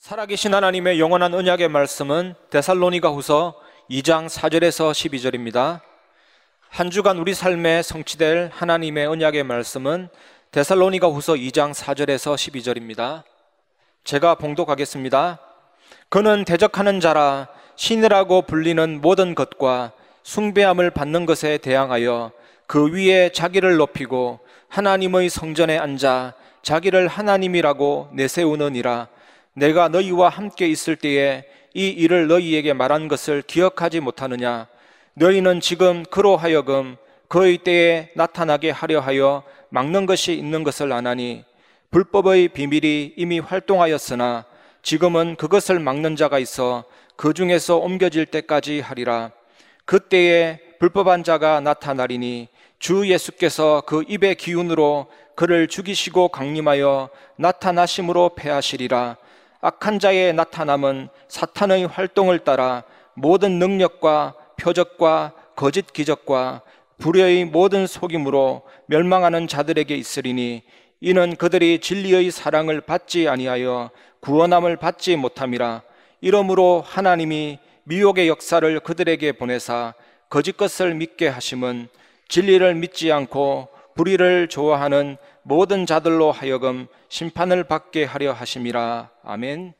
살아계신 하나님의 영원한 언약의 말씀은 데살로니가 후서 2장 4절에서 12절입니다. 한 주간 우리 삶에 성취될 하나님의 언약의 말씀은 데살로니가 후서 2장 4절에서 12절입니다. 제가 봉독하겠습니다. 그는 대적하는 자라 신이라고 불리는 모든 것과 숭배함을 받는 것에 대항하여 그 위에 자기를 높이고 하나님의 성전에 앉아 자기를 하나님이라고 내세우느니라 내가 너희와 함께 있을 때에 이 일을 너희에게 말한 것을 기억하지 못하느냐? 너희는 지금 그로 하여금 그의 때에 나타나게 하려 하여 막는 것이 있는 것을 아나니 불법의 비밀이 이미 활동하였으나 지금은 그것을 막는 자가 있어 그 중에서 옮겨질 때까지 하리라. 그때에 불법한 자가 나타나리니 주 예수께서 그 입의 기운으로 그를 죽이시고 강림하여 나타나심으로 패하시리라 악한 자의 나타남은 사탄의 활동을 따라 모든 능력과 표적과 거짓 기적과 불의의 모든 속임으로 멸망하는 자들에게 있으리니 이는 그들이 진리의 사랑을 받지 아니하여 구원함을 받지 못함이라. 이러므로 하나님이 미혹의 역사를 그들에게 보내사 거짓 것을 믿게 하심은 진리를 믿지 않고 불의를 좋아하는 모든 자들로 하여금 심판을 받게 하려 하심이라. 아멘.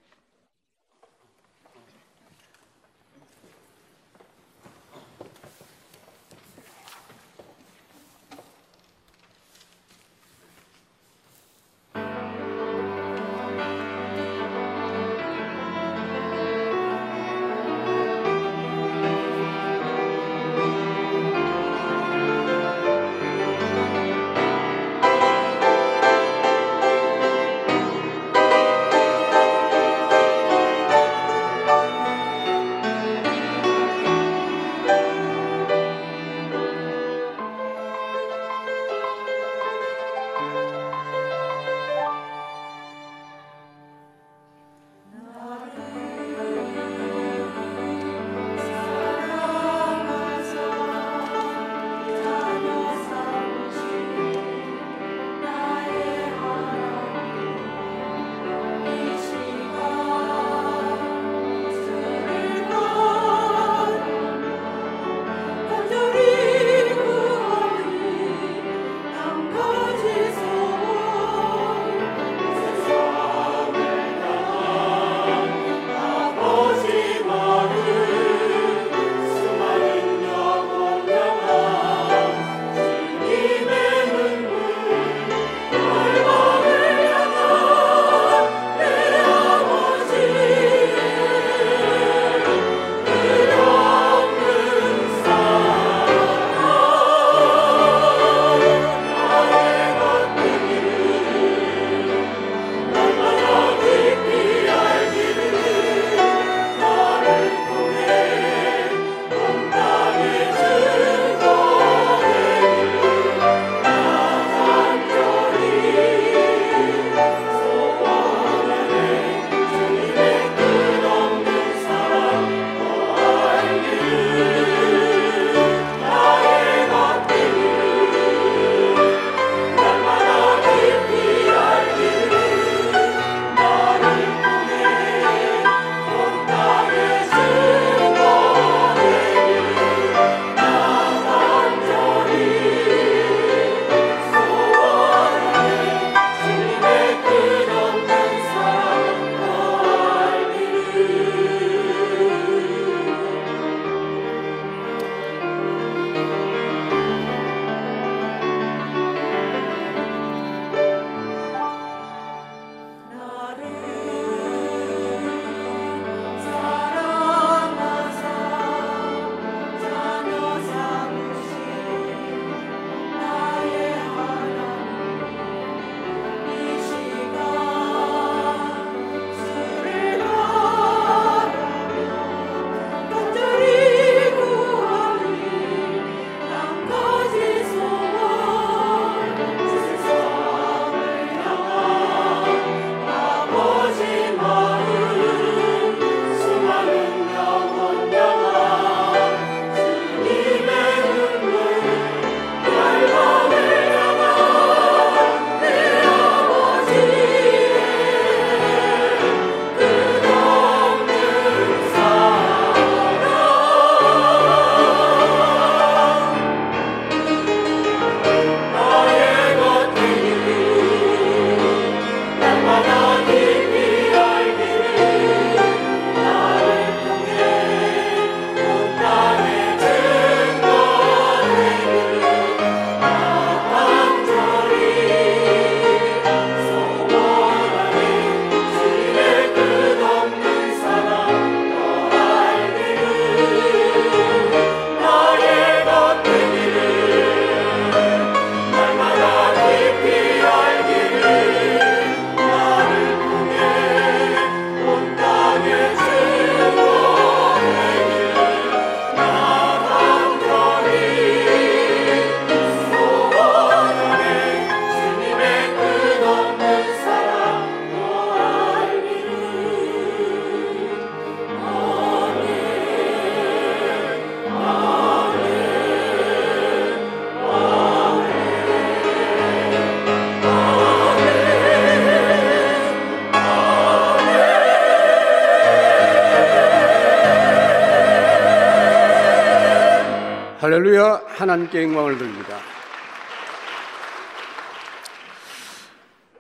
하나님께 영광을 드립니다.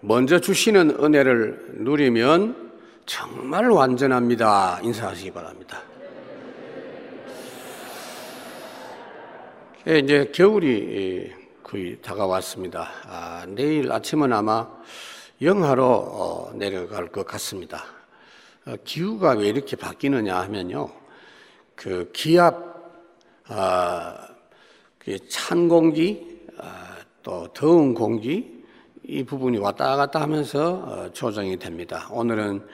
먼저 주시는 은혜를 누리면 정말 완전합니다. 인사하시기 바랍니다. 예, 이제 겨울이 거의 다가왔습니다. 아, 내일 아침은 아마 영하로 어, 내려갈 것 같습니다. 어, 기후가 왜 이렇게 바뀌느냐 하면요. 그 기압, 아, 그 찬 공기, 아, 또 더운 공기, 이 부분이 왔다 갔다 하면서 어, 조정이 됩니다. 오늘은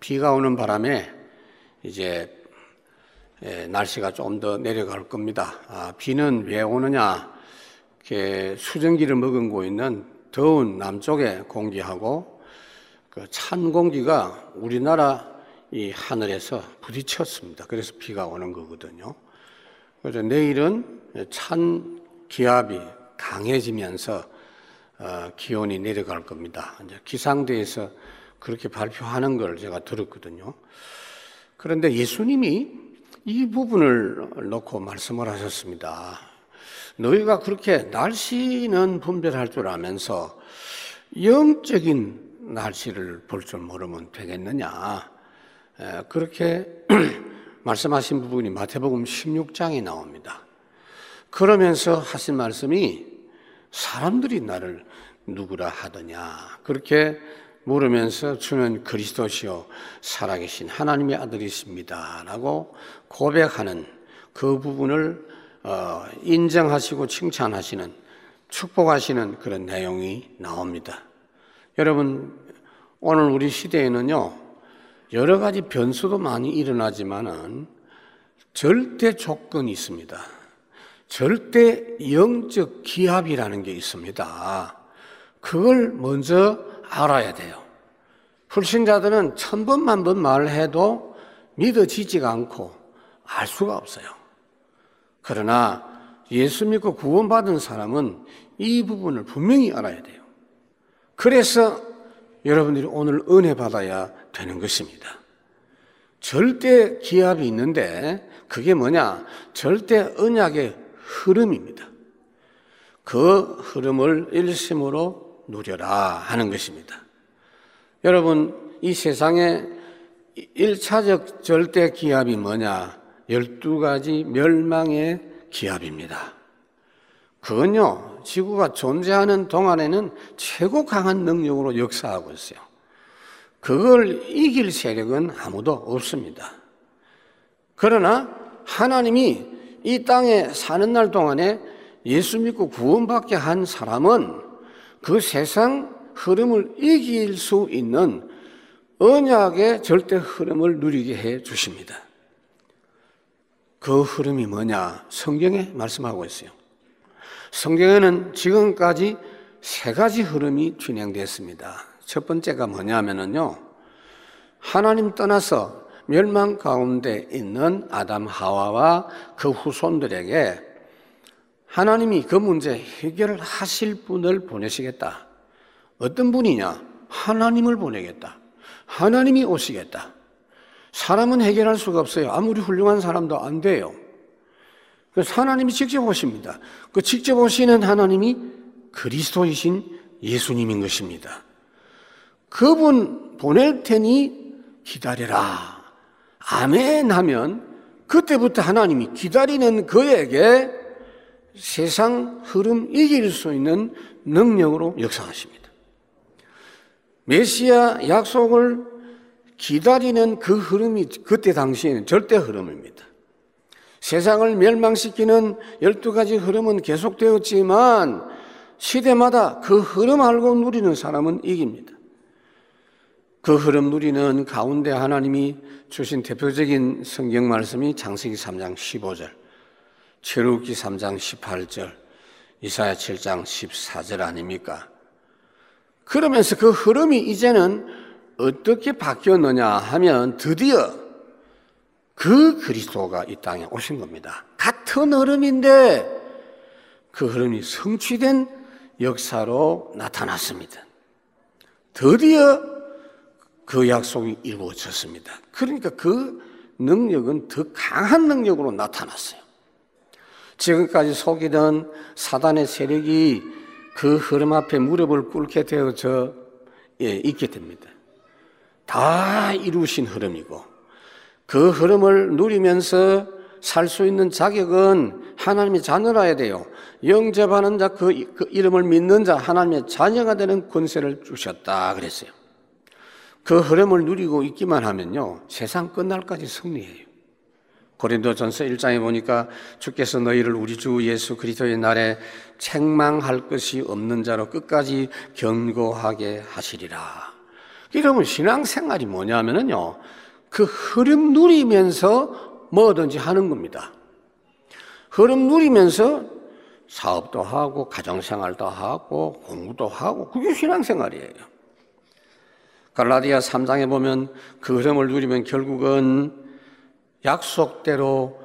비가 오는 바람에 이제 예, 날씨가 좀 더 내려갈 겁니다. 아, 비는 왜 오느냐? 수증기를 머금고 있는 더운 남쪽의 공기하고 그 찬 공기가 우리나라 이 하늘에서 부딪혔습니다. 그래서 비가 오는 거거든요. 그래서 내일은 찬 기압이 강해지면서 어, 기온이 내려갈 겁니다. 이제 기상대에서 그렇게 발표하는 걸 제가 들었거든요. 그런데 예수님이 이 부분을 놓고 말씀을 하셨습니다. 너희가 그렇게 날씨는 분별할 줄 아면서 영적인 날씨를 볼 줄 모르면 되겠느냐. 그렇게 말씀하신 부분이 마태복음 16장에 나옵니다. 그러면서 하신 말씀이 사람들이 나를 누구라 하더냐. 그렇게 물으면서 주는 그리스도시요 살아계신 하나님의 아들이십니다. 라고 고백하는 그 부분을 어, 인정하시고 칭찬하시는 축복하시는 그런 내용이 나옵니다. 여러분 오늘 우리 시대에는요 여러 가지 변수도 많이 일어나지만은 절대 조건이 있습니다. 절대 영적 기합이라는 게 있습니다. 그걸 먼저 알아야 돼요. 불신자들은 천 번, 만 번 말해도 믿어지지가 않고 알 수가 없어요. 그러나 예수 믿고 구원받은 사람은 이 부분을 분명히 알아야 돼요. 그래서 여러분들이 오늘 은혜 받아야 되는 것입니다. 절대 기압이 있는데 그게 뭐냐? 절대 언약의 흐름입니다. 그 흐름을 일심으로 누려라 하는 것입니다. 여러분, 이 세상에 1차적 절대 기압이 뭐냐? 12가지 멸망의 기압입니다. 그건요, 지구가 존재하는 동안에는 최고 강한 능력으로 역사하고 있어요. 그걸 이길 세력은 아무도 없습니다. 그러나 하나님이 이 땅에 사는 날 동안에 예수 믿고 구원받게 한 사람은 그 세상 흐름을 이길 수 있는 언약의 절대 흐름을 누리게 해 주십니다. 그 흐름이 뭐냐? 성경에 말씀하고 있어요. 성경에는 지금까지 세 가지 흐름이 진행됐습니다. 첫 번째가 뭐냐면요. 하나님 떠나서 멸망 가운데 있는 아담 하와와 그 후손들에게 하나님이 그 문제 해결을 하실 분을 보내시겠다. 어떤 분이냐? 하나님을 보내겠다. 하나님이 오시겠다. 사람은 해결할 수가 없어요. 아무리 훌륭한 사람도 안 돼요. 그래서 하나님이 직접 오십니다. 그 직접 오시는 하나님이 그리스도이신 예수님인 것입니다. 그분 보낼 테니 기다려라. 아멘 하면 그때부터 하나님이 기다리는 그에게 세상 흐름 이길 수 있는 능력으로 역사하십니다. 메시아 약속을 기다리는 그 흐름이 그때 당시에는 절대 흐름입니다. 세상을 멸망시키는 12가지 흐름은 계속되었지만 시대마다 그 흐름 알고 누리는 사람은 이깁니다. 그 흐름 누리는 가운데 하나님이 주신 대표적인 성경 말씀이 장세기 3장 15절, 최루기 3장 18절, 이사야 7장 14절 아닙니까? 그러면서 그 흐름이 이제는 어떻게 바뀌었느냐 하면 드디어 그 그리스도가 이 땅에 오신 겁니다. 같은 흐름인데 그 흐름이 성취된 역사로 나타났습니다. 드디어 그 약속이 이루어졌습니다. 그러니까 그 능력은 더 강한 능력으로 나타났어요. 지금까지 속이던 사단의 세력이 그 흐름 앞에 무릎을 꿇게 되어져 예, 있게 됩니다. 다 이루신 흐름이고 그 흐름을 누리면서 살 수 있는 자격은 하나님의 자녀라야 돼요. 영접하는 자, 그, 그 이름을 믿는 자, 하나님의 자녀가 되는 권세를 주셨다 그랬어요. 그 흐름을 누리고 있기만 하면요, 세상 끝날까지 승리해요. 고린도전서 1장에 보니까 주께서 너희를 우리 주 예수 그리스도의 날에 책망할 것이 없는 자로 끝까지 견고하게 하시리라. 여러분 신앙생활이 뭐냐면은요. 그 흐름 누리면서 뭐든지 하는 겁니다. 흐름 누리면서 사업도 하고 가정생활도 하고 공부도 하고 그게 신앙생활이에요. 갈라디아 3장에 보면 그 흐름을 누리면 결국은 약속대로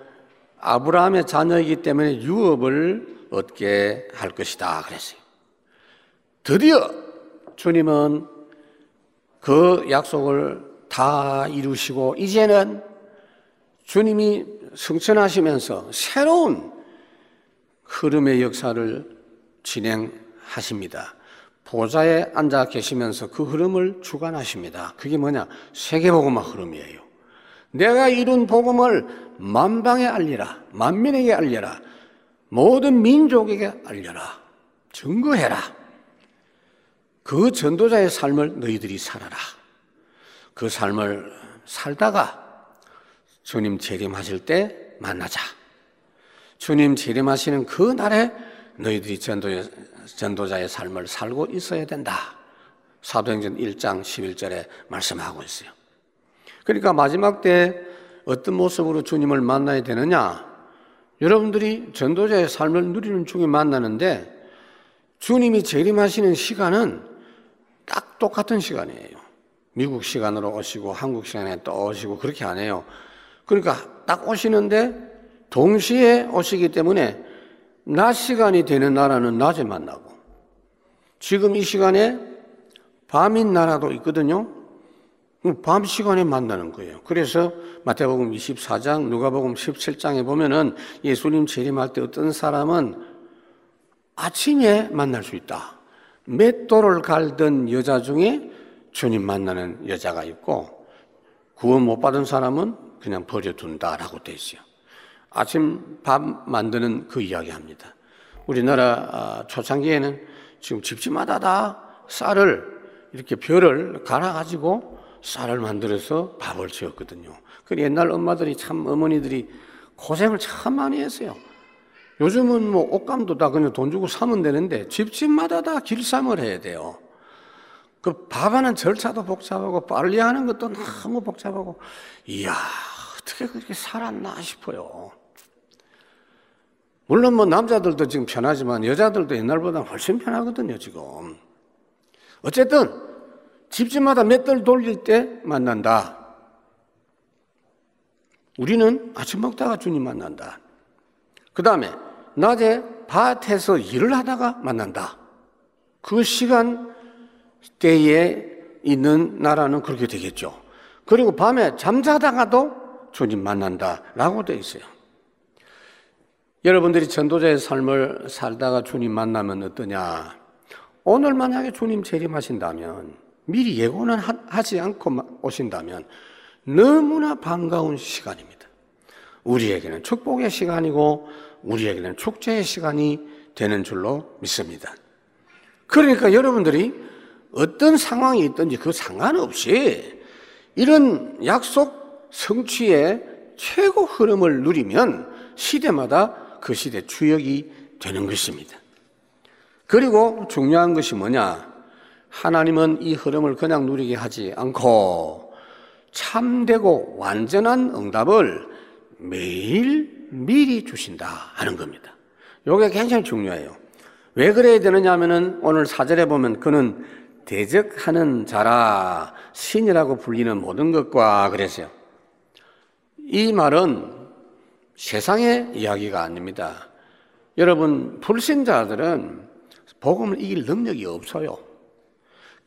아브라함의 자녀이기 때문에 유업을 얻게 할 것이다 그랬어요. 드디어 주님은 그 약속을 다 이루시고 이제는 주님이 승천하시면서 새로운 흐름의 역사를 진행하십니다. 보좌에 앉아 계시면서 그 흐름을 주관하십니다. 그게 뭐냐? 세계복음화 흐름이에요. 내가 이룬 복음을 만방에 알리라. 만민에게 알려라. 모든 민족에게 알려라. 증거해라. 그 전도자의 삶을 너희들이 살아라. 그 삶을 살다가 주님 재림하실 때 만나자. 주님 재림하시는 그 날에 너희들이 전도의, 전도자의 삶을 살고 있어야 된다. 사도행전 1장 11절에 말씀하고 있어요. 그러니까 마지막 때 어떤 모습으로 주님을 만나야 되느냐? 여러분들이 전도자의 삶을 누리는 중에 만나는데 주님이 재림하시는 시간은 딱 똑같은 시간이에요. 미국 시간으로 오시고 한국 시간에 또 오시고 그렇게 안 해요. 그러니까 딱 오시는데 동시에 오시기 때문에 낮 시간이 되는 나라는 낮에 만나고 지금 이 시간에 밤인 나라도 있거든요. 밤 시간에 만나는 거예요. 그래서 마태복음 24장, 누가복음 17장에 보면은 예수님 재림할 때 어떤 사람은 아침에 만날 수 있다. 맷돌을 갈던 여자 중에 주님 만나는 여자가 있고 구원 못 받은 사람은 그냥 버려둔다라고 되어 있어요. 아침 밥 만드는 그 이야기 합니다. 우리나라 아, 초창기에는 지금 집집마다 다 쌀을 이렇게 별을 갈아가지고 쌀을 만들어서 밥을 지었거든요. 그 옛날 엄마들이 참 어머니들이 고생을 참 많이 했어요. 요즘은 뭐 옷감도 다 그냥 돈 주고 사면 되는데 집집마다 다 길쌈을 해야 돼요. 그 밥하는 절차도 복잡하고 빨리 하는 것도 너무 복잡하고 이야 어떻게 그렇게 살았나 싶어요. 물론 뭐 남자들도 지금 편하지만 여자들도 옛날보다 훨씬 편하거든요 지금. 어쨌든 집집마다 맷돌 돌릴 때 만난다. 우리는 아침 먹다가 주님 만난다. 그 다음에 낮에 밭에서 일을 하다가 만난다. 그 시간 때에 있는 나라는 그렇게 되겠죠. 그리고 밤에 잠자다가도 주님 만난다라고 되어 있어요. 여러분들이 전도자의 삶을 살다가 주님 만나면 어떠냐? 오늘 만약에 주님 재림하신다면 미리 예고는 하지 않고 오신다면 너무나 반가운 시간입니다. 우리에게는 축복의 시간이고 우리에게는 축제의 시간이 되는 줄로 믿습니다. 그러니까 여러분들이 어떤 상황이 있든지 그 상관없이 이런 약속 성취의 최고 흐름을 누리면 시대마다 그 시대 추억이 되는 것입니다. 그리고 중요한 것이 뭐냐? 하나님은 이 흐름을 그냥 누리게 하지 않고 참되고 완전한 응답을 매일 미리 주신다 하는 겁니다. 이게 굉장히 중요해요. 왜 그래야 되느냐 하면은 오늘 사절에 보면 그는 대적하는 자라 신이라고 불리는 모든 것과 그랬어요. 이 말은 세상의 이야기가 아닙니다. 여러분, 불신자들은 복음을 이길 능력이 없어요.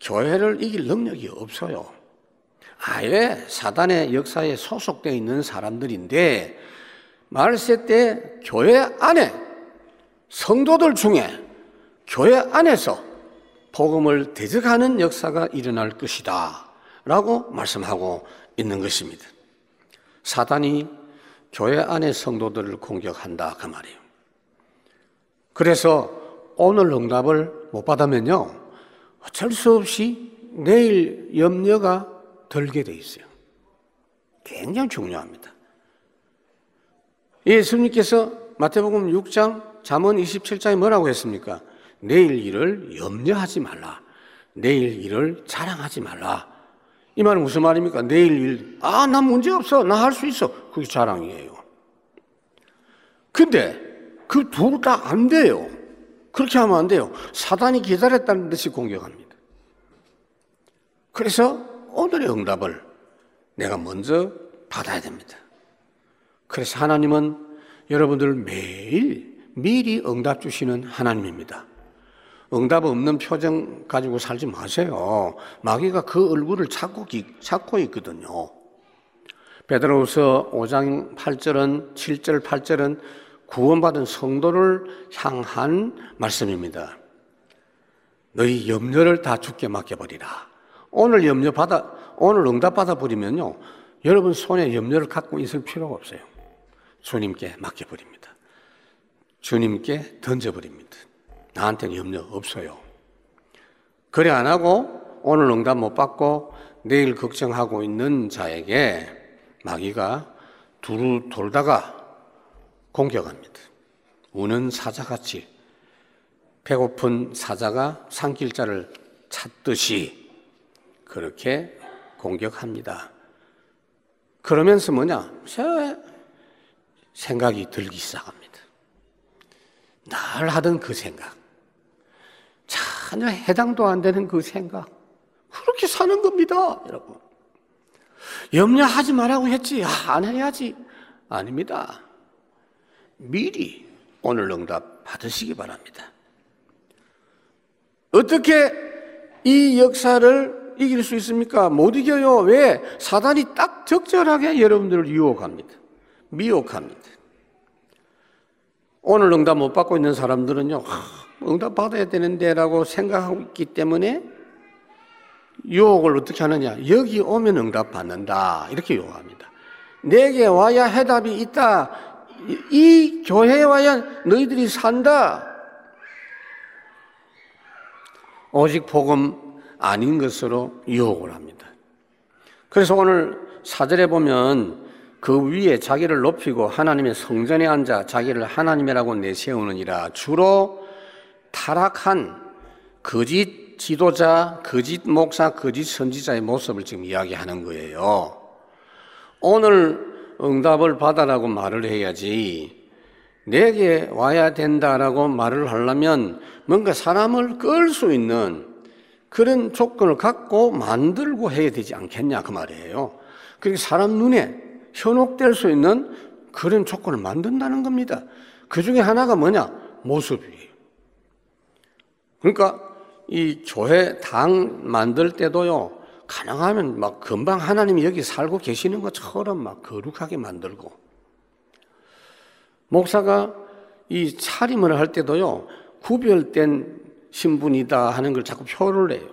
교회를 이길 능력이 없어요. 아예 사단의 역사에 소속되어 있는 사람들인데 말세 때 교회 안에 성도들 중에 교회 안에서 복음을 대적하는 역사가 일어날 것이다. 라고 말씀하고 있는 것입니다. 사단이 교회 안의 성도들을 공격한다. 그 말이에요. 그래서 오늘 응답을 못 받으면요. 어쩔 수 없이 내일 염려가 들게 돼 있어요. 굉장히 중요합니다. 예수님께서 마태복음 6장 잠언 27장에 뭐라고 했습니까? 내일 일을 염려하지 말라. 내일 일을 자랑하지 말라. 이 말은 무슨 말입니까? 내일 일, 아, 나 문제 없어. 나 할 수 있어. 그게 자랑이에요. 근데 그 둘 다 안 돼요. 그렇게 하면 안 돼요. 사단이 기다렸다는 듯이 공격합니다. 그래서 오늘의 응답을 내가 먼저 받아야 됩니다. 그래서 하나님은 여러분들 매일 미리 응답 주시는 하나님입니다. 응답 없는 표정 가지고 살지 마세요. 마귀가 그 얼굴을 찾고, 찾고 있거든요. 베드로후서 5장 8절은 7절 8절은 구원받은 성도를 향한 말씀입니다. 너희 염려를 다 죽게 맡겨버리라. 오늘 염려 받아, 오늘 응답 받아버리면요. 여러분 손에 염려를 갖고 있을 필요가 없어요. 주님께 맡겨버립니다. 주님께 던져버립니다. 나한테는 염려 없어요. 그래 안 하고 오늘 응답 못 받고 내일 걱정하고 있는 자에게 마귀가 두루 돌다가 공격합니다. 우는 사자같이 배고픈 사자가 산길자를 찾듯이 그렇게 공격합니다. 그러면서 뭐냐? 생각이 들기 시작합니다. 날 하던 그 생각. 전혀 해당도 안 되는 그 생각. 그렇게 사는 겁니다, 여러분. 염려하지 말라고 했지. 아, 안 해야지. 아닙니다. 미리 오늘 응답 받으시기 바랍니다. 어떻게 이 역사를 이길 수 있습니까? 못 이겨요. 왜? 사단이 딱 적절하게 여러분들을 유혹합니다. 미혹합니다. 오늘 응답 못 받고 있는 사람들은요, 응답 받아야 되는데라고 생각하고 있기 때문에 유혹을 어떻게 하느냐? 여기 오면 응답 받는다. 이렇게 유혹합니다. 내게 와야 해답이 있다. 이 교회에 와야 너희들이 산다. 오직 복음 아닌 것으로 유혹을 합니다. 그래서 오늘 사절에 보면 그 위에 자기를 높이고 하나님의 성전에 앉아 자기를 하나님이라고 내세우느니라 주로 타락한 거짓 지도자, 거짓 목사, 거짓 선지자의 모습을 지금 이야기하는 거예요. 오늘 응답을 받아라고 말을 해야지 내게 와야 된다라고 말을 하려면 뭔가 사람을 끌 수 있는 그런 조건을 갖고 만들고 해야 되지 않겠냐 그 말이에요. 그게 사람 눈에 현혹될 수 있는 그런 조건을 만든다는 겁니다. 그 중에 하나가 뭐냐? 모습이에요. 그러니까 이 교회 당 만들 때도요, 가능하면 막 금방 하나님이 여기 살고 계시는 것처럼 막 거룩하게 만들고, 목사가 이 차림을 할 때도요, 구별된 신분이다 하는 걸 자꾸 표를 해요.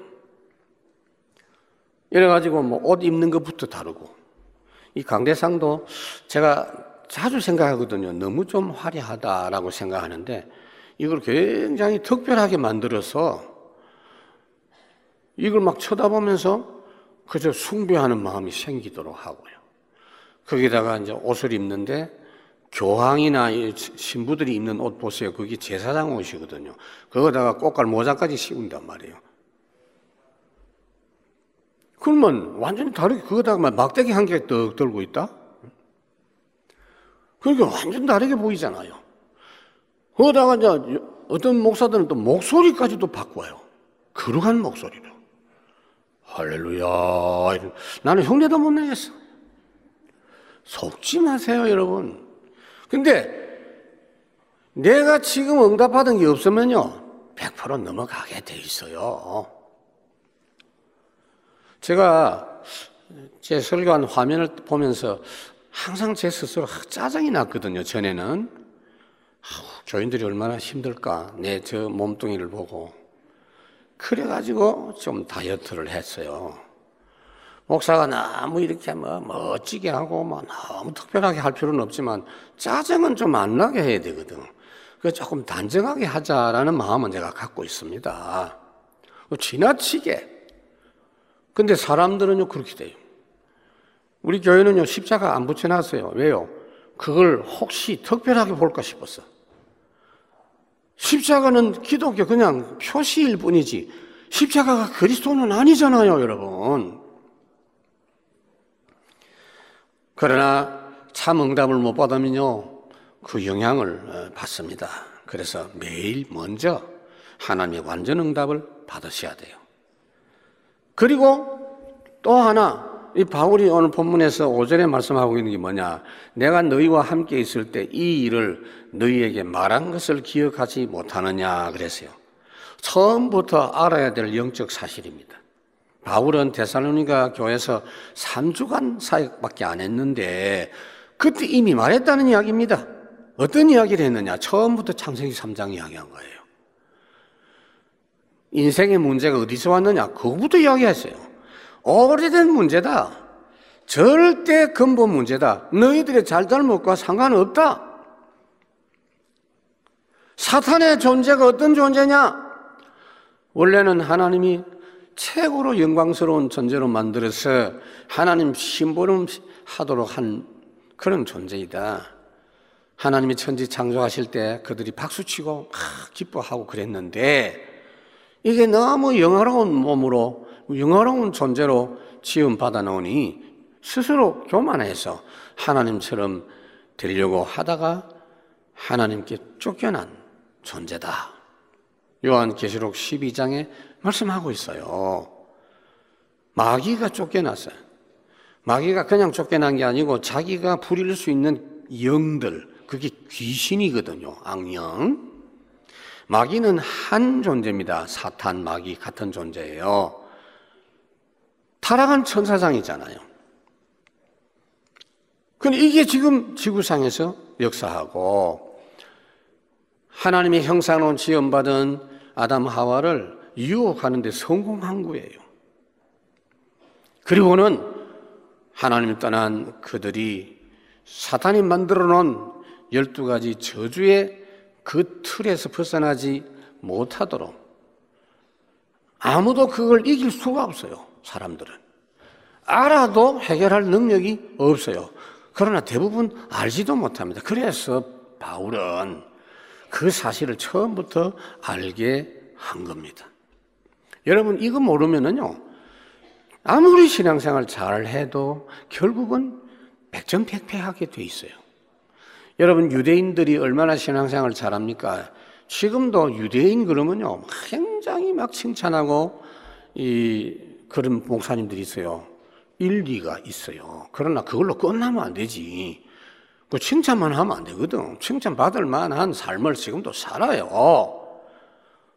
이래가지고 뭐 옷 입는 것부터 다르고, 이 강대상도 제가 자주 생각하거든요. 너무 좀 화려하다라고 생각하는데 이걸 굉장히 특별하게 만들어서 이걸 막 쳐다보면서 그저 숭배하는 마음이 생기도록 하고요. 거기다가 이제 옷을 입는데 교황이나 신부들이 입는 옷 보세요. 그게 제사장 옷이거든요. 거기다가 꽃갈 모자까지 씌운단 말이에요. 그러면 완전히 다르게 그거다가 막대기 한 개 떡 들고 있다? 그러니까 완전 다르게 보이잖아요. 거기다가 이제 어떤 목사들은 또 목소리까지도 바꿔요. 거룩한 목소리로. 할렐루야. 나는 흉내도 못 내겠어. 속지 마세요, 여러분. 근데 내가 지금 응답받은 게 없으면요, 100% 넘어가게 돼 있어요. 제가 제 설교한 화면을 보면서 항상 제 스스로 짜증이 났거든요. 전에는 교인들이 얼마나 힘들까 내 저 몸뚱이를 보고 그래가지고 좀 다이어트를 했어요. 목사가 너무 이렇게 뭐 멋지게 하고 뭐 너무 특별하게 할 필요는 없지만 짜증은 좀 안 나게 해야 되거든. 그 조금 단정하게 하자라는 마음은 제가 갖고 있습니다. 지나치게. 근데 사람들은요 그렇게 돼요. 우리 교회는요 십자가 안 붙여놨어요. 왜요? 그걸 혹시 특별하게 볼까 싶었어. 십자가는 기독교 그냥 표시일 뿐이지 십자가가 그리스도는 아니잖아요, 여러분. 그러나 참 응답을 못 받으면요 그 영향을 어, 받습니다. 그래서 매일 먼저 하나님의 완전 응답을 받으셔야 돼요. 그리고 또 하나 이 바울이 오늘 본문에서 오전에 말씀하고 있는 게 뭐냐? 내가 너희와 함께 있을 때 이 일을 너희에게 말한 것을 기억하지 못하느냐 그랬어요. 처음부터 알아야 될 영적 사실입니다. 바울은 데살로니가 교회에서 3주간 사역밖에 안 했는데 그때 이미 말했다는 이야기입니다. 어떤 이야기를 했느냐? 처음부터 창세기 3장 이야기한 거예요. 인생의 문제가 어디서 왔느냐? 그거부터 이야기했어요. 오래된 문제다. 절대 근본 문제다. 너희들의 잘잘못과 상관없다. 사탄의 존재가 어떤 존재냐? 원래는 하나님이 최고로 영광스러운 존재로 만들어서 하나님 심부름 하도록 한 그런 존재이다. 하나님이 천지 창조하실 때 그들이 박수치고 막 기뻐하고 그랬는데 이게 너무 영화로운 몸으로 영화로운 존재로 지음 받아 놓으니 스스로 교만해서 하나님처럼 되려고 하다가 하나님께 쫓겨난 존재다. 요한계시록 12장에 말씀하고 있어요. 마귀가 쫓겨났어요. 마귀가 그냥 쫓겨난 게 아니고 자기가 부릴 수 있는 영들, 그게 귀신이거든요. 악령. 마귀는 한 존재입니다. 사탄, 마귀 같은 존재예요. 타락한 천사장이잖아요. 근데 이게 지금 지구상에서 역사하고 하나님의 형상으로 지원받은 아담 하와를 유혹하는데 성공한 거예요. 그리고는 하나님 떠난 그들이 사탄이 만들어 놓은 열두 가지 저주의 그 틀에서 벗어나지 못하도록 아무도 그걸 이길 수가 없어요. 사람들은. 알아도 해결할 능력이 없어요. 그러나 대부분 알지도 못합니다. 그래서 바울은 그 사실을 처음부터 알게 한 겁니다. 여러분, 이거 모르면은요, 아무리 신앙생활 잘 해도 결국은 백전백패하게 돼 있어요. 여러분, 유대인들이 얼마나 신앙생활 잘합니까? 지금도 유대인 그러면요, 굉장히 막 칭찬하고, 이, 그런 목사님들이 있어요. 일리가 있어요. 그러나 그걸로 끝나면 안 되지. 그 칭찬만 하면 안 되거든. 칭찬받을 만한 삶을 지금도 살아요.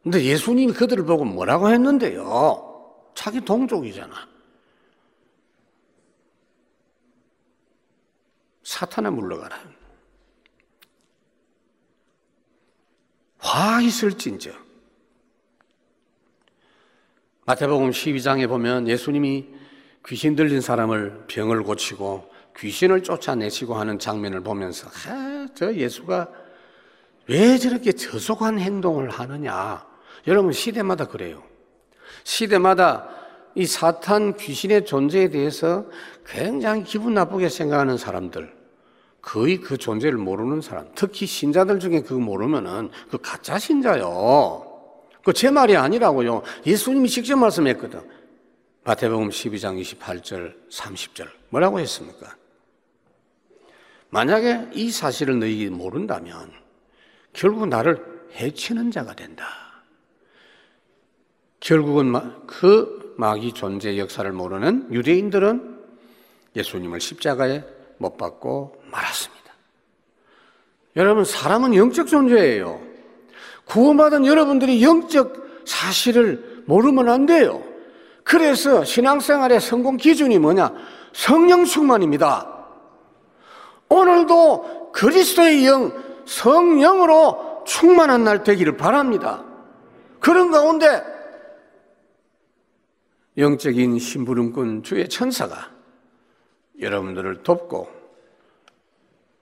근데 예수님이 그들을 보고 뭐라고 했는데요? 자기 동족이잖아. 사탄에 물러가라. 화 있을진저. 마태복음 12장에 보면 예수님이 귀신 들린 사람을 병을 고치고 귀신을 쫓아내시고 하는 장면을 보면서 아, 저 예수가 왜 저렇게 저속한 행동을 하느냐 여러분 시대마다 그래요. 시대마다 이 사탄 귀신의 존재에 대해서 굉장히 기분 나쁘게 생각하는 사람들, 거의 그 존재를 모르는 사람, 특히 신자들 중에 그거 모르면은 그 가짜 신자요. 그 제 말이 아니라고요. 예수님이 직접 말씀했거든. 마태복음 12장 28절, 30절. 뭐라고 했습니까? 만약에 이 사실을 너희 모른다면 결국 나를 해치는 자가 된다. 결국은 그 마귀 존재 역사를 모르는 유대인들은 예수님을 십자가에 못 박고 말았습니다. 여러분, 사람은 영적 존재예요. 구원받은 여러분들이 영적 사실을 모르면 안 돼요. 그래서 신앙생활의 성공 기준이 뭐냐? 성령 충만입니다. 오늘도 그리스도의 영, 성령으로 충만한 날 되기를 바랍니다. 그런 가운데 영적인 심부름꾼 주의 천사가 여러분들을 돕고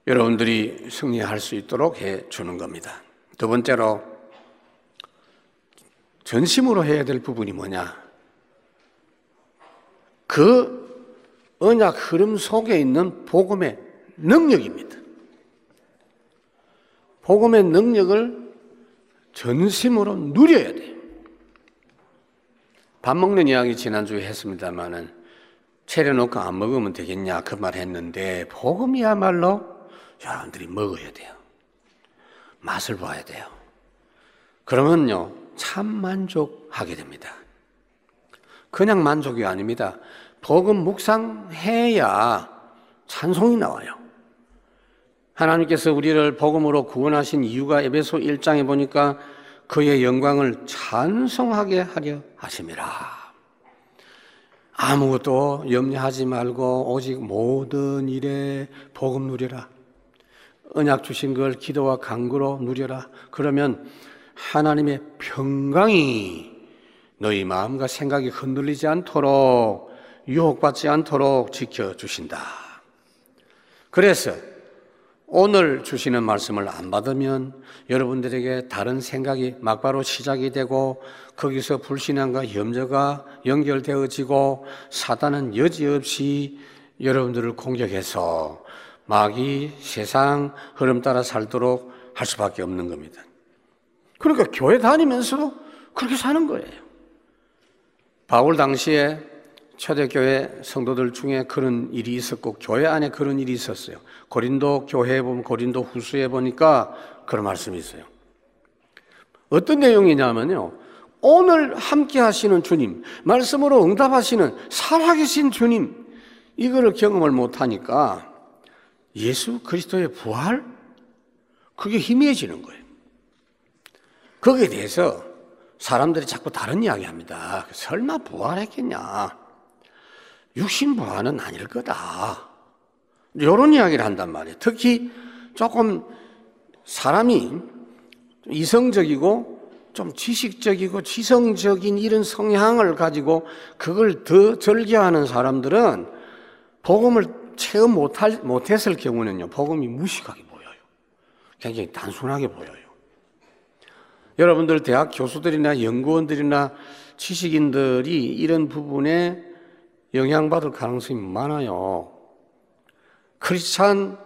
여러분들이 승리할 수 있도록 해 주는 겁니다. 두 번째로 전심으로 해야 될 부분이 뭐냐? 그 언약 흐름 속에 있는 복음의 능력입니다. 복음의 능력을 전심으로 누려야 돼요. 밥 먹는 이야기 지난주에 했습니다만은 차려놓고 안 먹으면 되겠냐 그 말 했는데 복음이야말로 여러분들이 먹어야 돼요. 맛을 봐야 돼요. 그러면요 참 만족하게 됩니다. 그냥 만족이 아닙니다. 복음 묵상해야 찬송이 나와요. 하나님께서 우리를 복음으로 구원하신 이유가 에베소 1장에 보니까 그의 영광을 찬송하게 하려 하심이라. 아무것도 염려하지 말고 오직 모든 일에 복음 누려라. 언약 주신 걸 기도와 간구로 누려라. 그러면 하나님의 평강이 너희 마음과 생각이 흔들리지 않도록 유혹받지 않도록 지켜주신다. 그래서 오늘 주시는 말씀을 안 받으면 여러분들에게 다른 생각이 막바로 시작이 되고 거기서 불신앙과 염려가 연결되어지고 사단은 여지없이 여러분들을 공격해서 마귀 세상 흐름 따라 살도록 할 수밖에 없는 겁니다. 그러니까 교회 다니면서도 그렇게 사는 거예요. 바울 당시에 초대교회 성도들 중에 그런 일이 있었고 교회 안에 그런 일이 있었어요. 고린도 교회에 보면 고린도 후수에 보니까 그런 말씀이 있어요. 어떤 내용이냐면요. 오늘 함께 하시는 주님, 말씀으로 응답하시는 살아계신 주님, 이거를 경험을 못하니까 예수 그리스도의 부활? 그게 희미해지는 거예요. 거기에 대해서 사람들이 자꾸 다른 이야기 합니다. 설마 부활했겠냐? 육신 부활은 아닐 거다. 이런 이야기를 한단 말이에요. 특히 조금 사람이 이성적이고 좀 지식적이고 지성적인 이런 성향을 가지고 그걸 더 절개하는 사람들은 복음을 체험 못할, 못했을 경우는요, 복음이 무식하게 보여요. 굉장히 단순하게 보여요. 여러분들 대학 교수들이나 연구원들이나 지식인들이 이런 부분에 영향받을 가능성이 많아요. 크리스찬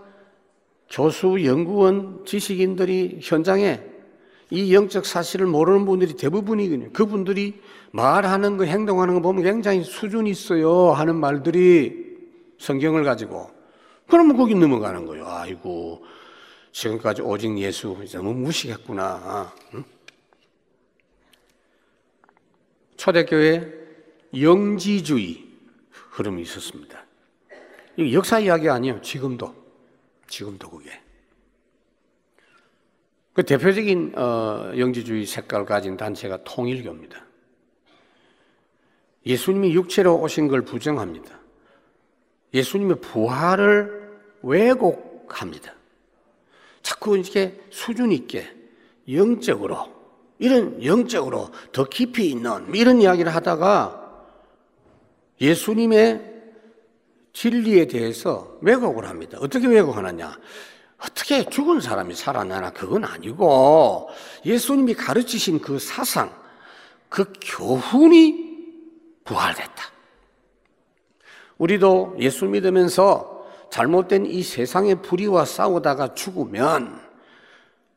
교수, 연구원, 지식인들이 현장에 이 영적 사실을 모르는 분들이 대부분이거든요. 그분들이 말하는 거, 행동하는 거 보면 굉장히 수준이 있어요. 하는 말들이 성경을 가지고. 그러면 거기 넘어가는 거예요. 아이고, 지금까지 오직 예수, 너무 무식했구나. 응? 초대교회 영지주의 흐름이 있었습니다. 이 역사 이야기 아니에요. 지금도. 지금도 그게. 그 대표적인 어, 영지주의 색깔을 가진 단체가 통일교입니다. 예수님이 육체로 오신 걸 부정합니다. 예수님의 부활을 왜곡합니다. 자꾸 이렇게 수준 있게 영적으로 이런 영적으로 더 깊이 있는 이런 이야기를 하다가 예수님의 진리에 대해서 왜곡을 합니다. 어떻게 왜곡하느냐? 어떻게 죽은 사람이 살아나나 그건 아니고 예수님이 가르치신 그 사상, 그 교훈이 부활됐다. 우리도 예수 믿으면서 잘못된 이 세상의 불의와 싸우다가 죽으면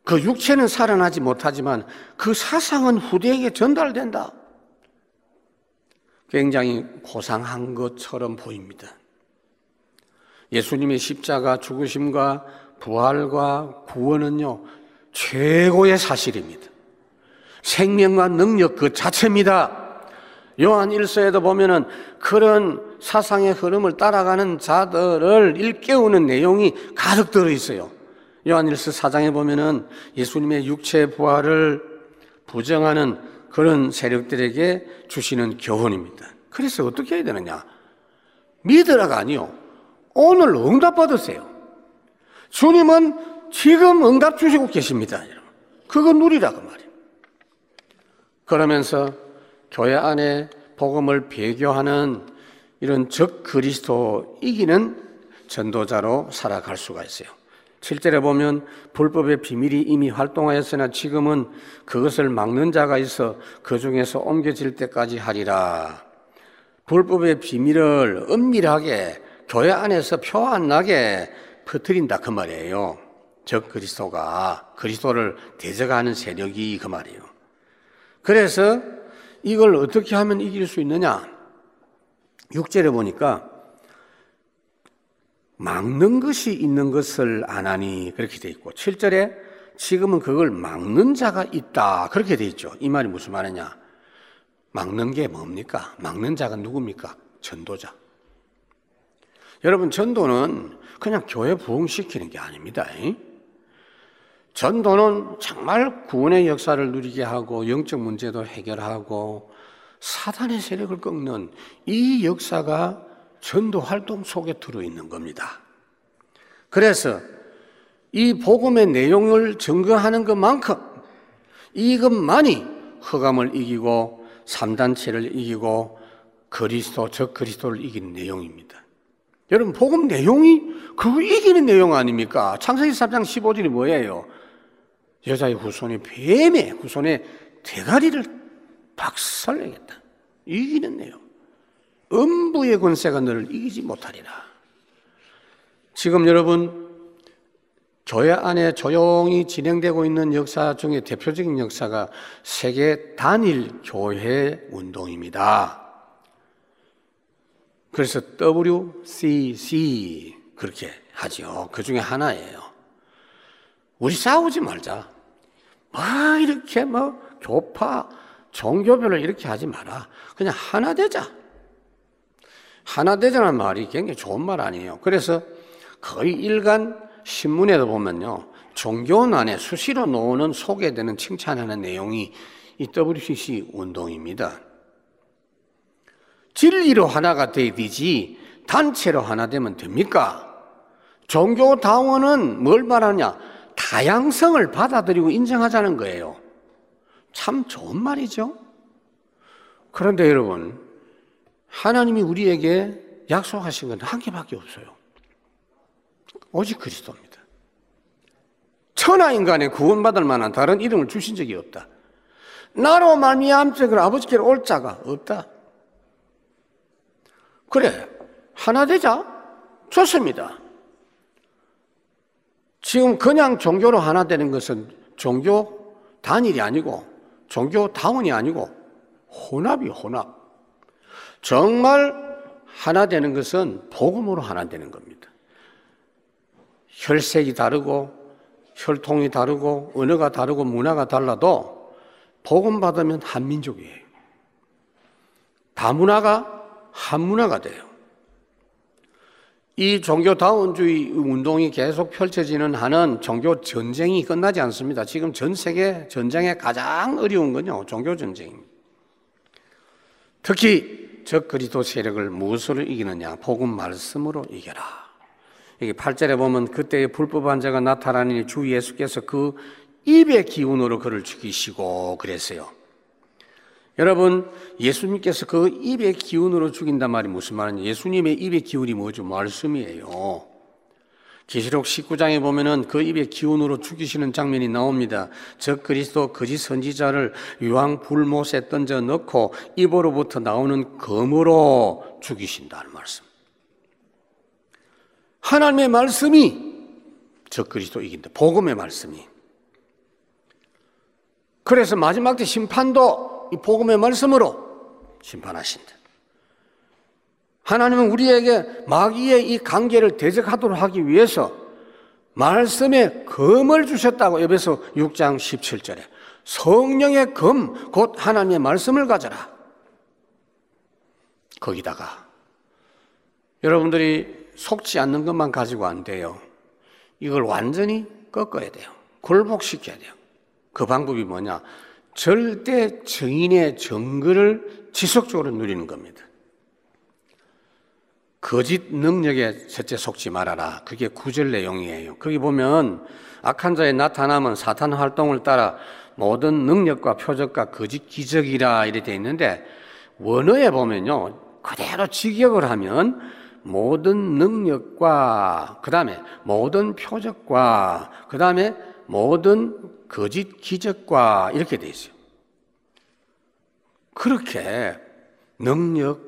그 육체는 살아나지 못하지만 그 사상은 후대에게 전달된다. 굉장히 고상한 것처럼 보입니다. 예수님의 십자가 죽으심과 부활과 구원은요, 최고의 사실입니다. 생명과 능력 그 자체입니다. 요한 1서에도 보면은 그런 사상의 흐름을 따라가는 자들을 일깨우는 내용이 가득 들어 있어요. 요한일서 4장에 보면은 예수님의 육체 부활을 부정하는 그런 세력들에게 주시는 교훈입니다. 그래서 어떻게 해야 되느냐? 믿으라가 아니요. 오늘 응답 받으세요. 주님은 지금 응답 주시고 계십니다. 그거 누리라 그 말이에요. 그러면서 교회 안에 복음을 배교하는 이런 적 그리스도 이기는 전도자로 살아갈 수가 있어요. 7절에 보면 불법의 비밀이 이미 활동하였으나 지금은 그것을 막는 자가 있어 그 중에서 옮겨질 때까지 하리라. 불법의 비밀을 은밀하게 교회 안에서 표 안 나게 퍼뜨린다 그 말이에요. 적 그리스도가 그리스도를 대적하는 세력이 그 말이에요. 그래서 이걸 어떻게 하면 이길 수 있느냐? 6절에 보니까 막는 것이 있는 것을 안 하니 그렇게 돼 있고 7절에 지금은 그걸 막는 자가 있다 그렇게 돼 있죠. 이 말이 무슨 말이냐? 막는 게 뭡니까? 막는 자가 누굽니까? 전도자. 여러분 전도는 그냥 교회 부흥시키는 게 아닙니다. 전도는 정말 구원의 역사를 누리게 하고 영적 문제도 해결하고 사단의 세력을 꺾는 이 역사가 전도 활동 속에 들어있는 겁니다. 그래서 이 복음의 내용을 증거하는 것만큼 이것만이 흑암을 이기고 삼단체를 이기고 그리스도, 적 그리스도를 이기는 내용입니다. 여러분, 복음 내용이 그 이기는 내용 아닙니까? 창세기 3장 15절이 뭐예요? 여자의 후손이 뱀의 후손의 대가리를 박살내겠다. 이기는 내용. 음부의 권세가 너를 이기지 못하리라. 지금 여러분, 교회 안에 조용히 진행되고 있는 역사 중에 대표적인 역사가 세계 단일 교회 운동입니다. 그래서 WCC 그렇게 하죠. 그 중에 하나예요. 우리 싸우지 말자. 뭐 이렇게 뭐 교파, 종교별로 이렇게 하지 마라. 그냥 하나 되자. 하나 되자는 말이 굉장히 좋은 말 아니에요. 그래서 거의 일간 신문에도 보면요. 종교난에 수시로 나오는 소개되는 칭찬하는 내용이 이 WCC 운동입니다. 진리로 하나가 돼야 되지 단체로 하나 되면 됩니까? 종교다원은 뭘 말하냐? 다양성을 받아들이고 인정하자는 거예요. 참 좋은 말이죠. 그런데 여러분, 하나님이 우리에게 약속하신 건 한 개밖에 없어요. 오직 그리스도입니다. 천하 인간에 구원받을 만한 다른 이름을 주신 적이 없다. 나로 말미암적을 아버지께로 올 자가 없다. 그래, 하나 되자. 좋습니다. 지금 그냥 종교로 하나 되는 것은 종교 단일이 아니고 종교 다운이 아니고 혼합이 혼합. 정말 하나 되는 것은 복음으로 하나 되는 겁니다. 혈색이 다르고 혈통이 다르고 언어가 다르고 문화가 달라도 복음 받으면 한 민족이에요. 다문화가 한 문화가 돼요. 이 종교다운주의 운동이 계속 펼쳐지는 한은 종교 전쟁이 끝나지 않습니다. 지금 전 세계 전쟁에 가장 어려운 건요, 종교 전쟁입니다. 특히 적 그리스도 세력을 무엇으로 이기느냐? 복음 말씀으로 이겨라. 여기 8절에 보면 그때의 불법한 자가 나타나니 주 예수께서 그 입의 기운으로 그를 죽이시고 그랬어요. 여러분, 예수님께서 그 입의 기운으로 죽인단 말이 무슨 말이냐? 예수님의 입의 기운이 뭐죠? 말씀이에요. 계시록 19장에 보면은 그 입의 기운으로 죽이시는 장면이 나옵니다. 즉 그리스도 거짓 선지자를 유황 불못에 던져 넣고 입으로부터 나오는 검으로 죽이신다는 말씀. 하나님의 말씀이 적 그리스도 이긴다. 복음의 말씀이. 그래서 마지막 때 심판도 이 복음의 말씀으로 심판하신다. 하나님은 우리에게 마귀의 이 관계를 대적하도록 하기 위해서 말씀의 검을 주셨다고 에베소 6장 17절에 성령의 검, 곧 하나님의 말씀을 가져라. 거기다가 여러분들이 속지 않는 것만 가지고 안 돼요. 이걸 완전히 꺾어야 돼요. 굴복시켜야 돼요. 그 방법이 뭐냐? 절대 증인의 증거를 지속적으로 누리는 겁니다. 거짓 능력에 첫째 속지 말아라. 그게 구절 내용이에요. 거기 보면 악한 자의 나타남은 사탄 활동을 따라 모든 능력과 표적과 거짓 기적이라 이렇게 돼 있는데 원어에 보면요. 그대로 직역을 하면 모든 능력과 그다음에 모든 표적과 그다음에 모든 거짓 기적과 이렇게 돼 있어요. 그렇게 능력,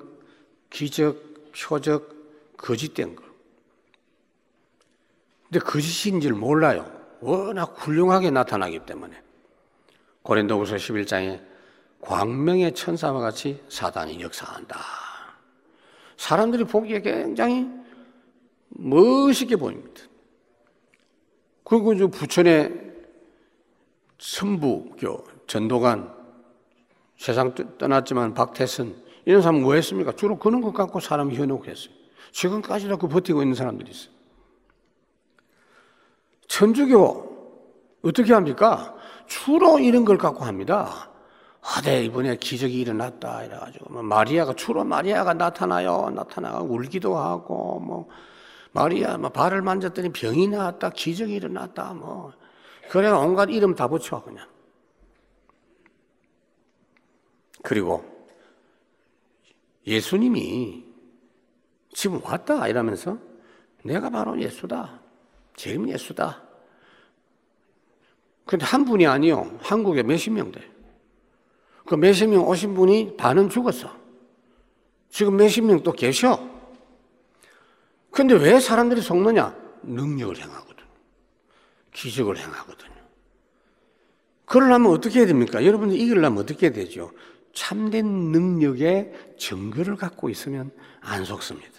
기적, 표적, 거짓된 거. 근데 거짓인 줄 몰라요. 워낙 훌륭하게 나타나기 때문에. 고린도후서 11장에 광명의 천사와 같이 사단이 역사한다. 사람들이 보기에 굉장히 멋있게 보입니다. 그리고 저 부천의 선부교 전도관 세상 떠났지만 박태선 이런 사람 뭐 했습니까? 주로 그런 것 갖고 사람 현혹했어요. 지금까지도 그 버티고 있는 사람들이 있어요. 천주교 어떻게 합니까? 주로 이런 걸 갖고 합니다. 아, 네, 이번에 기적이 일어났다. 이래가지고, 뭐 마리아가, 주로 마리아가 나타나요. 나타나고 울기도 하고, 뭐, 마리아, 뭐, 발을 만졌더니 병이 나왔다. 기적이 일어났다. 뭐. 그래, 온갖 이름 다 붙여, 그냥. 그리고 예수님이 지금 왔다 이러면서 내가 바로 예수다. 지금 예수다. 근데 한 분이 아니요. 한국에 몇십 명 돼. 그 몇십 명 오신 분이 반은 죽었어. 지금 몇십 명 또 계셔. 근데 왜 사람들이 속느냐? 능력을 행하거든. 기적을 행하거든요. 그러려면 어떻게 해야 됩니까? 여러분들 이기려면 어떻게 해야 되죠? 참된 능력의 증거를 갖고 있으면 안 속습니다.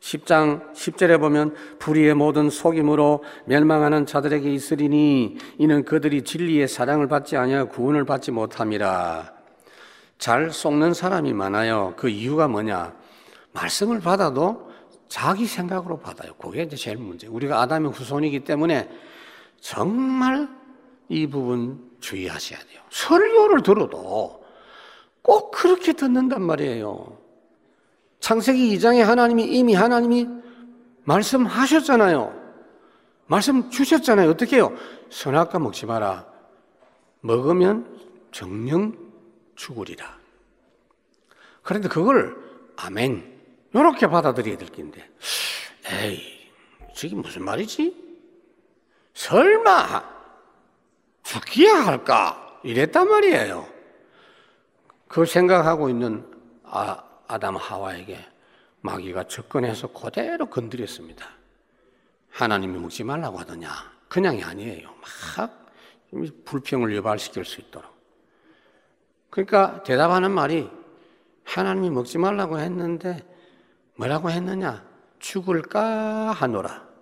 10장 10절에 보면 불의의 모든 속임으로 멸망하는 자들에게 있으리니 이는 그들이 진리의 사랑을 받지 아니하 구원을 받지 못함이라. 잘 속는 사람이 많아요. 그 이유가 뭐냐? 말씀을 받아도 자기 생각으로 받아요. 그게 이제 제일 문제. 우리가 아담의 후손이기 때문에 정말 이 부분 주의하셔야 돼요. 설교를 들어도 꼭 그렇게 듣는단 말이에요. 창세기 2장에 하나님이 이미 하나님이 말씀하셨잖아요. 말씀 주셨잖아요. 어떻게 해요? 선악과 먹지 마라. 먹으면 정령 죽으리라. 그런데 그걸 아멘. 이렇게 받아들여야 될 텐데. 에이, 저게 무슨 말이지? 설마 죽기야 할까? 이랬단 말이에요. 그 생각하고 있는 아, 아담 하와에게 마귀가 접근해서 그대로 건드렸습니다. 하나님이 먹지 말라고 하더냐? 그냥이 아니에요. 막 불평을 유발시킬 수 있도록. 그러니까 대답하는 말이 하나님이 먹지 말라고 했는데 뭐라고 했느냐? 죽을까 하노라.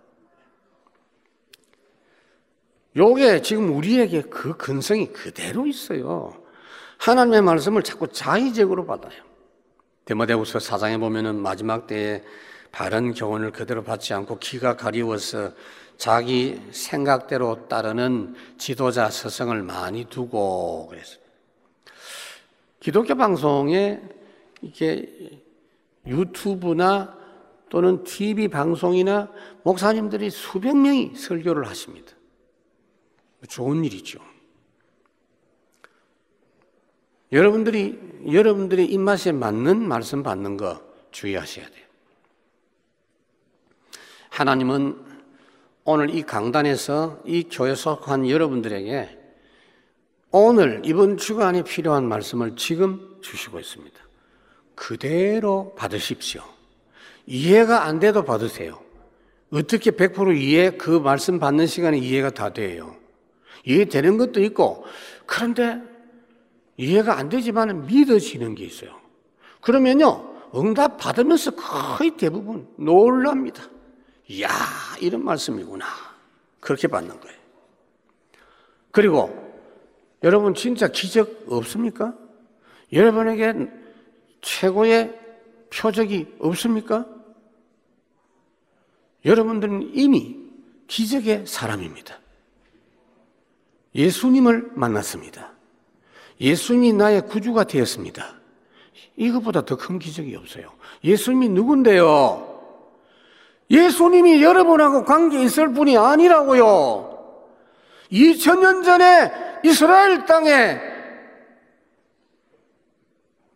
요게 지금 우리에게 그 근성이 그대로 있어요. 하나님의 말씀을 자꾸 자의적으로 받아요. 데모데후서 사장에 보면은 마지막 때에 바른 교훈을 그대로 받지 않고 귀가 가리워서 자기 생각대로 따르는 지도자 서성을 많이 두고 그래서 기독교 방송에 이게 유튜브나 또는 TV 방송이나 목사님들이 수백 명이 설교를 하십니다. 좋은 일이죠. 여러분들이 여러분들의 입맛에 맞는 말씀 받는 거 주의하셔야 돼요. 하나님은 오늘 이 강단에서 이 교회 속한 여러분들에게 오늘 이번 주간에 필요한 말씀을 지금 주시고 있습니다. 그대로 받으십시오. 이해가 안 돼도 받으세요. 어떻게 100% 이해, 그 말씀 받는 시간에 이해가 다 돼요. 이해되는 것도 있고, 그런데 이해가 안 되지만 믿어지는 게 있어요. 그러면요, 응답 받으면서 거의 대부분 놀랍니다. 이야, 이런 말씀이구나. 그렇게 받는 거예요. 그리고 여러분 진짜 기적 없습니까? 여러분에게 최고의 표적이 없습니까? 여러분들은 이미 기적의 사람입니다. 예수님을 만났습니다. 예수님이 나의 구주가 되었습니다. 이것보다 더 큰 기적이 없어요. 예수님이 누군데요? 예수님이 여러분하고 관계 있을 분이 아니라고요. 2000년 전에 이스라엘 땅에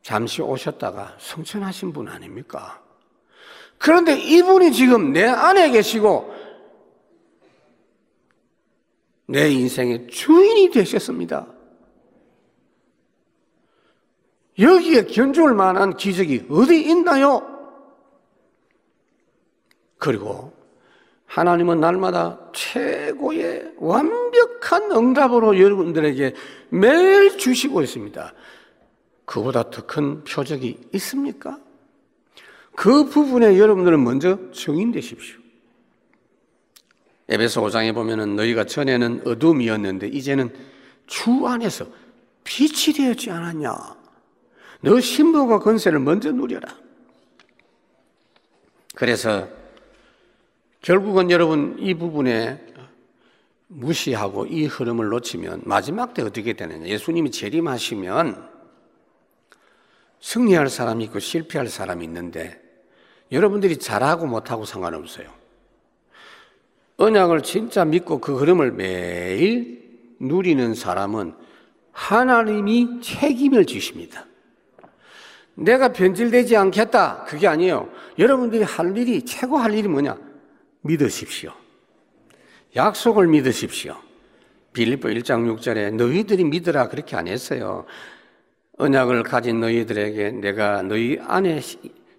잠시 오셨다가 성천하신 분 아닙니까? 그런데 이분이 지금 내 안에 계시고 내 인생의 주인이 되셨습니다. 여기에 견줄 만한 기적이 어디 있나요? 그리고 하나님은 날마다 최고의 완벽한 응답으로 여러분들에게 매일 주시고 있습니다. 그보다 더 큰 표적이 있습니까? 그 부분에 여러분들은 먼저 증인 되십시오. 에베소 5장에 보면은 너희가 전에는 어둠이었는데 이제는 주 안에서 빛이 되었지 않았냐? 너 신부가 권세를 먼저 누려라. 그래서 결국은 여러분 이 부분에 무시하고 이 흐름을 놓치면 마지막 때 어떻게 되느냐? 예수님이 재림하시면 승리할 사람이 있고 실패할 사람이 있는데 여러분들이 잘하고 못하고 상관없어요. 언약을 진짜 믿고 그 흐름을 매일 누리는 사람은 하나님이 책임을 지십니다. 내가 변질되지 않겠다. 그게 아니에요. 여러분들이 할 일이, 최고 할 일이 뭐냐? 믿으십시오. 약속을 믿으십시오. 빌립보 1장 6절에 너희들이 믿으라 그렇게 안 했어요. 언약을 가진 너희들에게 내가 너희 안에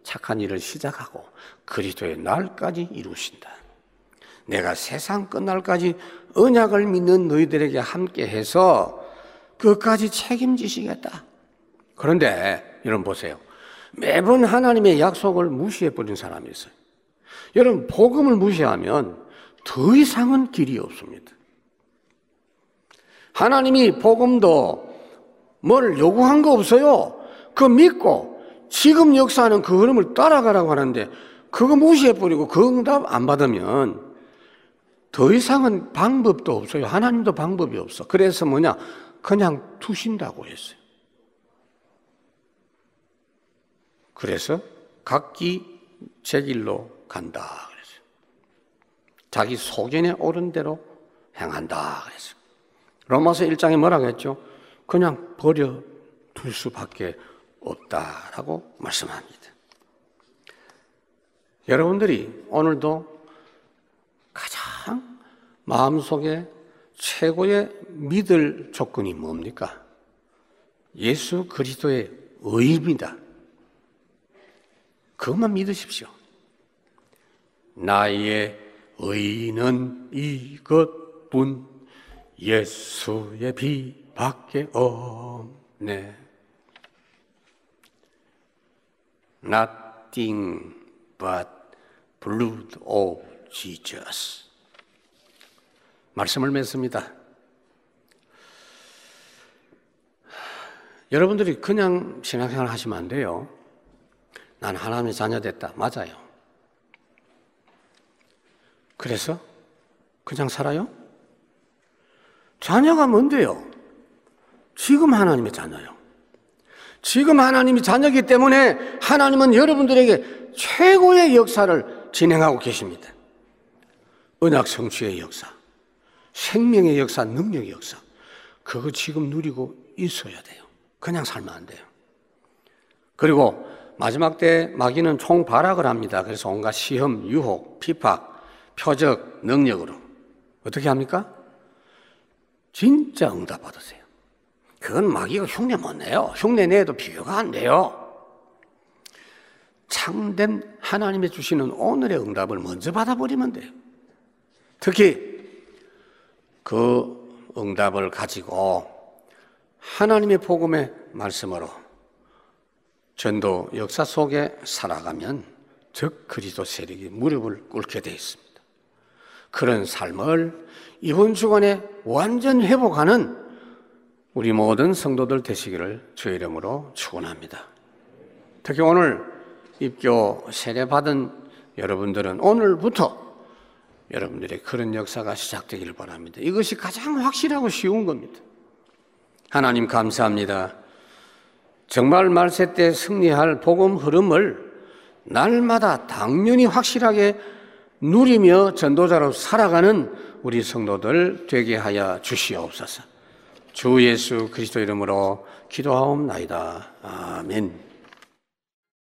착한 일을 시작하고 그리스도의 날까지 이루신다. 내가 세상 끝날까지 언약을 믿는 너희들에게 함께 해서 그까지 책임지시겠다. 그런데 여러분 보세요. 매번 하나님의 약속을 무시해 버린 사람이 있어요. 여러분 복음을 무시하면 더 이상은 길이 없습니다. 하나님이 복음도 뭘 요구한 거 없어요. 그 믿고 지금 역사하는 그 흐름을 따라가라고 하는데 그거 무시해 버리고 그 응답 안 받으면 더 이상은 방법도 없어요. 하나님도 방법이 없어. 그래서 뭐냐? 그냥 두신다고 했어요. 그래서 각기 제 길로 간다. 자기 소견에 옳은 대로 행한다. 그랬어요. 로마서 1장에 뭐라고 했죠? 그냥 버려 둘 수밖에 없다라고 말씀합니다. 여러분들이 오늘도 마음속에 최고의 믿을 조건이 뭡니까? 예수 그리스도의 의입니다. 그것만 믿으십시오. 나의 의는 이것뿐 예수의 비밖에 없네. Nothing but blood of Jesus. 말씀을 맺습니다. 여러분들이 그냥 신앙생활 하시면 안 돼요. 난 하나님의 자녀 됐다. 맞아요. 그래서 그냥 살아요? 자녀가 뭔데요? 지금 하나님의 자녀요. 지금 하나님이 자녀이기 때문에 하나님은 여러분들에게 최고의 역사를 진행하고 계십니다. 은학 성취의 역사, 생명의 역사, 능력의 역사. 그거 지금 누리고 있어야 돼요. 그냥 살면 안 돼요. 그리고 마지막 때 마귀는 총발악을 합니다. 그래서 온갖 시험, 유혹, 피팍, 표적, 능력으로. 어떻게 합니까? 진짜 응답 받으세요. 그건 마귀가 흉내 못 내요. 흉내 내도 비교가 안 돼요. 참된 하나님이 주시는 오늘의 응답을 먼저 받아버리면 돼요. 특히 그 응답을 가지고 하나님의 복음의 말씀으로 전도 역사 속에 살아가면 적 그리스도 세력이 무릎을 꿇게 되어 있습니다. 그런 삶을 이번 주간에 완전 회복하는 우리 모든 성도들 되시기를 주의 이름으로 축원합니다. 특히 오늘 입교 세례 받은 여러분들은 오늘부터 여러분들의 그런 역사가 시작되기를 바랍니다. 이것이 가장 확실하고 쉬운 겁니다. 하나님 감사합니다. 정말 말세 때 승리할 복음 흐름을 날마다 당연히 확실하게 누리며 전도자로 살아가는 우리 성도들 되게 하여 주시옵소서. 주 예수 그리스도 이름으로 기도하옵나이다. 아멘.